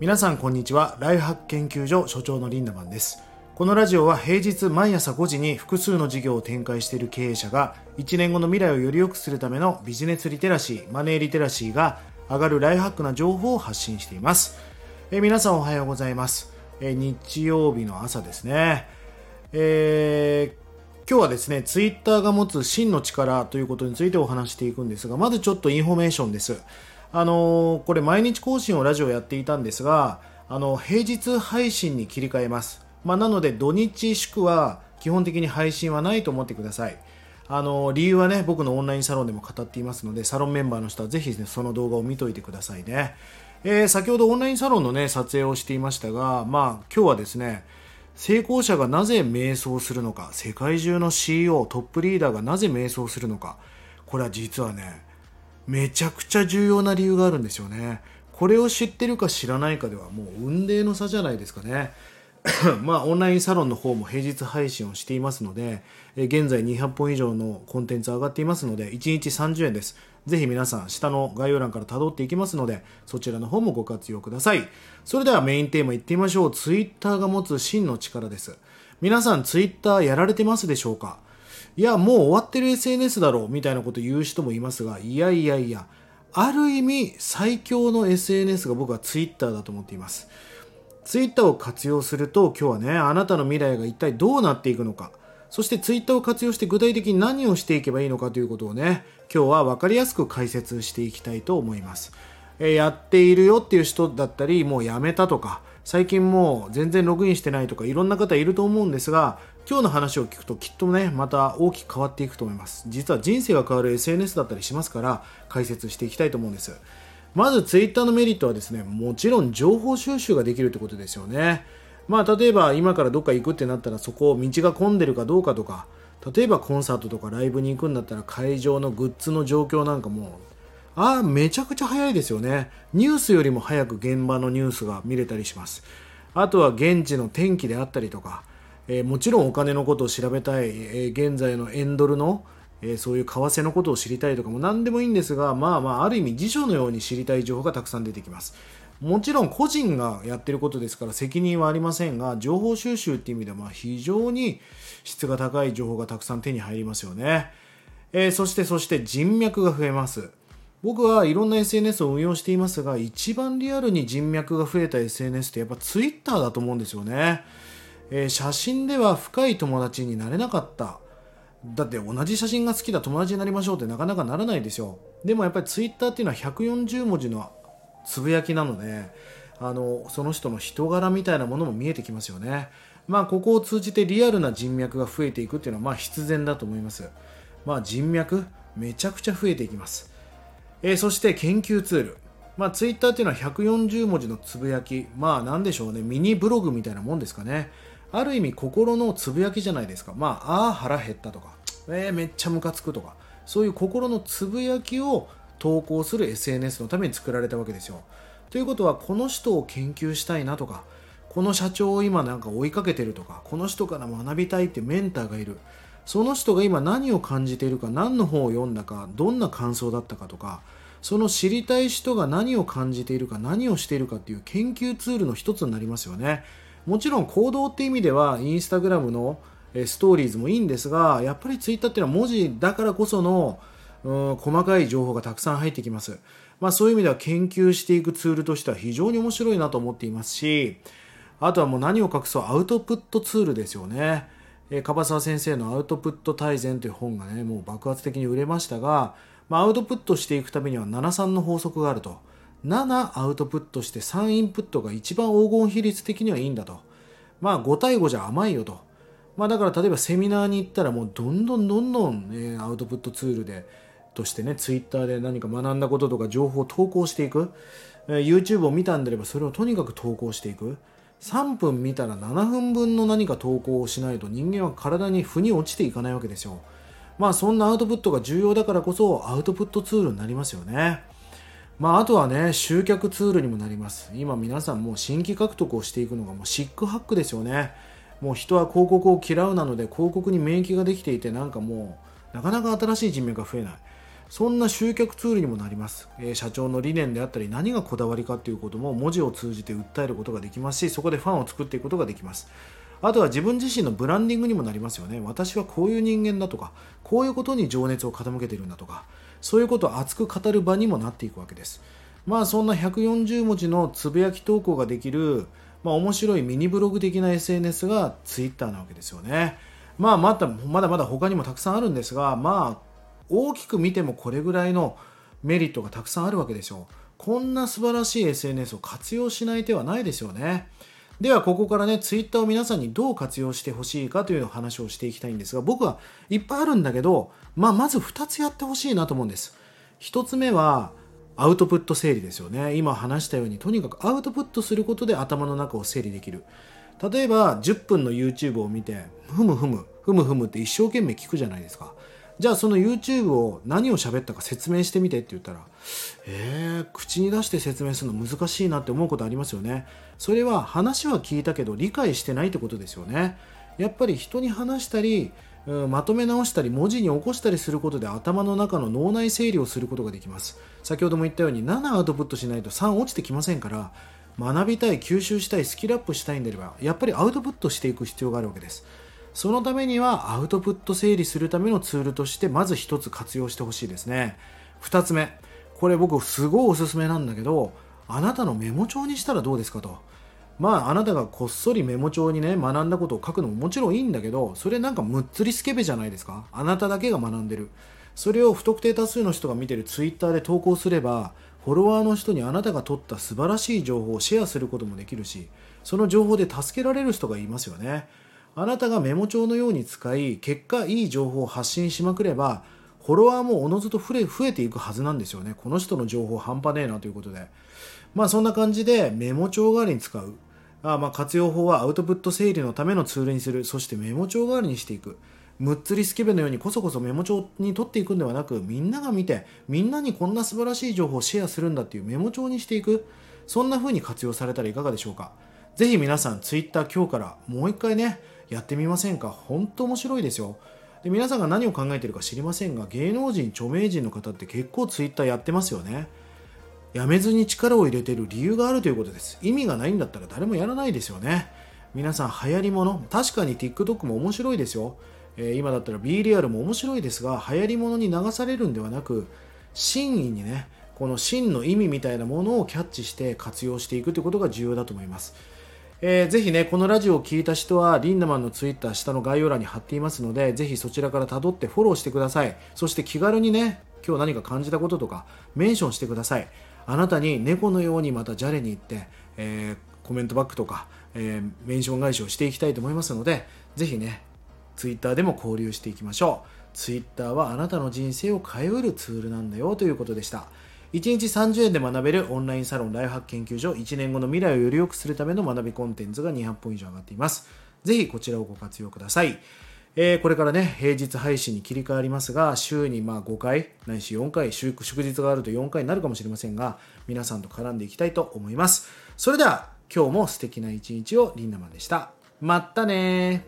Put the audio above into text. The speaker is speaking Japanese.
皆さんこんにちは。ライフハック研究所所長のリンダマンです。このラジオは平日毎朝5時に複数の事業を展開している経営者が1年後の未来をより良くするためのビジネスリテラシーマネーリテラシーが上がるライフハックな情報を発信しています。え皆さんおはようございます。え日曜日の朝ですね。えー今日はですね、ツイッターが持つ真の力ということについてお話していくんですが、まずちょっとインフォメーションです。あの、これ毎日更新をラジオやっていたんですが、あの、平日配信に切り替えます。まあ、なので土日祝は基本的に配信はないと思ってください。あの、理由はね、僕のオンラインサロンでも語っていますので、サロンメンバーの人はぜひ、ね、その動画を見といてくださいね。えー、先ほどオンラインサロンのね、撮影をしていましたが、まあ、今日はですね、成功者がなぜ迷走するのか、世界中の CEO、トップリーダーがなぜ迷走するのか、これは実はね、めちゃくちゃ重要な理由があるんですよね。これを知ってるか知らないかではもう運命の差じゃないですかね。まあ、オンラインサロンの方も平日配信をしていますので、え現在200本以上のコンテンツ上がっていますので、1日30円です。ぜひ皆さん、下の概要欄から辿っていきますので、そちらの方もご活用ください。それではメインテーマいってみましょう。ツイッターが持つ真の力です。皆さん、ツイッターやられてますでしょうか？いや、もう終わってる SNS だろう、みたいなこと言う人もいますが、いやいやいや、ある意味、最強の SNS が僕はツイッターだと思っています。ツイッターを活用すると今日はねあなたの未来が一体どうなっていくのかそしてツイッターを活用して具体的に何をしていけばいいのかということをね今日は分かりやすく解説していきたいと思います、えー、やっているよっていう人だったりもうやめたとか最近もう全然ログインしてないとかいろんな方いると思うんですが今日の話を聞くときっとねまた大きく変わっていくと思います実は人生が変わる SNS だったりしますから解説していきたいと思うんですまずツイッターのメリットはですね、もちろん情報収集ができるってことですよね。まあ、例えば今からどっか行くってなったらそこを道が混んでるかどうかとか、例えばコンサートとかライブに行くんだったら会場のグッズの状況なんかも、ああ、めちゃくちゃ早いですよね。ニュースよりも早く現場のニュースが見れたりします。あとは現地の天気であったりとか、えー、もちろんお金のことを調べたい、えー、現在のエンドルのえー、そういう為替のことを知りたいとかも何でもいいんですが、まあまあ、ある意味辞書のように知りたい情報がたくさん出てきます。もちろん個人がやってることですから責任はありませんが、情報収集っていう意味ではまあ非常に質が高い情報がたくさん手に入りますよね。えー、そしてそして人脈が増えます。僕はいろんな SNS を運用していますが、一番リアルに人脈が増えた SNS ってやっぱ Twitter だと思うんですよね。えー、写真では深い友達になれなかった。だって同じ写真が好きだ友達になりましょうってなかなかならないですよでもやっぱりツイッターっていうのは140文字のつぶやきなのであのその人の人柄みたいなものも見えてきますよね。まあここを通じてリアルな人脈が増えていくっていうのはまあ必然だと思います。まあ人脈めちゃくちゃ増えていきます、えー、そして研究ツール。まあツイッターっていうのは140文字のつぶやき。まあなんでしょうね。ミニブログみたいなもんですかね。ある意味心のつぶやきじゃないですか。まあ、ああ、腹減ったとか、えー、めっちゃムカつくとか、そういう心のつぶやきを投稿する SNS のために作られたわけですよ。ということは、この人を研究したいなとか、この社長を今なんか追いかけてるとか、この人から学びたいってメンターがいる。その人が今何を感じているか、何の本を読んだか、どんな感想だったかとか、その知りたい人が何を感じているか、何をしているかっていう研究ツールの一つになりますよね。もちろん行動って意味ではインスタグラムのストーリーズもいいんですがやっぱりツイッターっていうのは文字だからこそのうん細かい情報がたくさん入ってきます、まあ、そういう意味では研究していくツールとしては非常に面白いなと思っていますしあとはもう何を隠そうアウトプットツールですよね。樺沢先生のアウトプット大全という本がねもう爆発的に売れましたが、まあ、アウトプットしていくためには73の法則があると。7アウトプットして3インプットが一番黄金比率的にはいいんだと。まあ5対5じゃ甘いよと。まあだから例えばセミナーに行ったらもうどんどんどんどん、ね、アウトプットツールでとしてね、ツイッターで何か学んだこととか情報を投稿していく。YouTube を見たんであればそれをとにかく投稿していく。3分見たら7分分の何か投稿をしないと人間は体に腑に落ちていかないわけですよ。まあそんなアウトプットが重要だからこそアウトプットツールになりますよね。まあ、あとはね、集客ツールにもなります。今皆さんもう新規獲得をしていくのがもうシックハックですよね。もう人は広告を嫌うなので広告に免疫ができていてなんかもうなかなか新しい人脈が増えない。そんな集客ツールにもなります、えー、社長の理念であったり何がこだわりかということも文字を通じて訴えることができますしそこでファンを作っていくことができますあとは自分自身のブランディングにもなりますよね私はこういう人間だとかこういうことに情熱を傾けているんだとかそういうことを熱く語る場にもなっていくわけですまあそんな140文字のつぶやき投稿ができる、まあ、面白いミニブログ的な SNS が Twitter なわけですよねまあまだまだまだ他にもたくさんあるんですがまあ大きく見てもこれぐらいのメリットがたくさんあるわけでしょう。こんな素晴らしい SNS を活用しない手はないですよね。ではここからね、ツイッターを皆さんにどう活用してほしいかという話をしていきたいんですが、僕はいっぱいあるんだけど、まあ、まず2つやってほしいなと思うんです。1つ目は、アウトプット整理ですよね。今話したように、とにかくアウトプットすることで頭の中を整理できる。例えば、10分の YouTube を見て、ふむふむ、ふむふむって一生懸命聞くじゃないですか。じゃあその YouTube を何を喋ったか説明してみてって言ったら、えー、口に出して説明するの難しいなって思うことありますよね。それは話は聞いたけど理解してないってことですよね。やっぱり人に話したり、うん、まとめ直したり文字に起こしたりすることで頭の中の脳内整理をすることができます先ほども言ったように7アウトプットしないと3落ちてきませんから学びたい吸収したいスキルアップしたいんであればやっぱりアウトプットしていく必要があるわけですそのためにはアウトプット整理するためのツールとしてまず1つ活用してほしいですね。2つ目これ僕すごいおすすめなんだけどあなたのメモ帳にしたらどうですかと。まああなたがこっそりメモ帳にね学んだことを書くのももちろんいいんだけどそれなんかむっつりスケベじゃないですか。あなただけが学んでる。それを不特定多数の人が見てるツイッターで投稿すればフォロワーの人にあなたが取った素晴らしい情報をシェアすることもできるしその情報で助けられる人がいますよね。あなたがメモ帳のように使い結果いい情報を発信しまくればフォロワーもおのずと増え増えていくはずなんですよね。この人の情報半端ねえなということで。まあそんな感じでメモ帳代わりに使う。あまあ活用法はアウトプット整理のためのツールにする。そしてメモ帳代わりにしていく。むっつりスケベのようにこそこそメモ帳に取っていくんではなくみんなが見てみんなにこんな素晴らしい情報をシェアするんだっていうメモ帳にしていく。そんな風に活用されたらいかがでしょうか。ぜひ皆さんツイッター今日からもう一回ねやってみませんか？本当面白いですよ。で皆さんが何を考えてるか知りませんが芸能人著名人の方って結構ツイッターやってますよね。やめずに力を入れてる理由があるということです。意味がないんだったら誰もやらないですよね。皆さん流行りもの確かに TikTok も面白いですよ、え、今だったら B リアルも面白いですが流行りものに流されるんではなく真意にねこの真の意味みたいなものをキャッチして活用していくということが重要だと思います。えー、ぜひね、このラジオを聞いた人は、リンダマンのツイッター下の概要欄に貼っていますので、ぜひそちらから辿ってフォローしてください。そして気軽にね、今日何か感じたこととか、メンションしてください。あなたに猫のようにまたじゃれに行って、えー、コメントバックとか、えー、メンション返しをしていきたいと思いますので、ぜひね、ツイッターでも交流していきましょう。ツイッターはあなたの人生を変えうるツールなんだよということでした。1日30円で学べるオンラインサロンライフハック研究所1年後の未来をより良くするための学びコンテンツが200本以上上がっています。ぜひこちらをご活用ください。えー、これからね、平日配信に切り替わりますが、週にまあ5回、ないし4回祝、祝日があると4回になるかもしれませんが、皆さんと絡んでいきたいと思います。それでは、今日も素敵な一日をリンダマンでした。まったね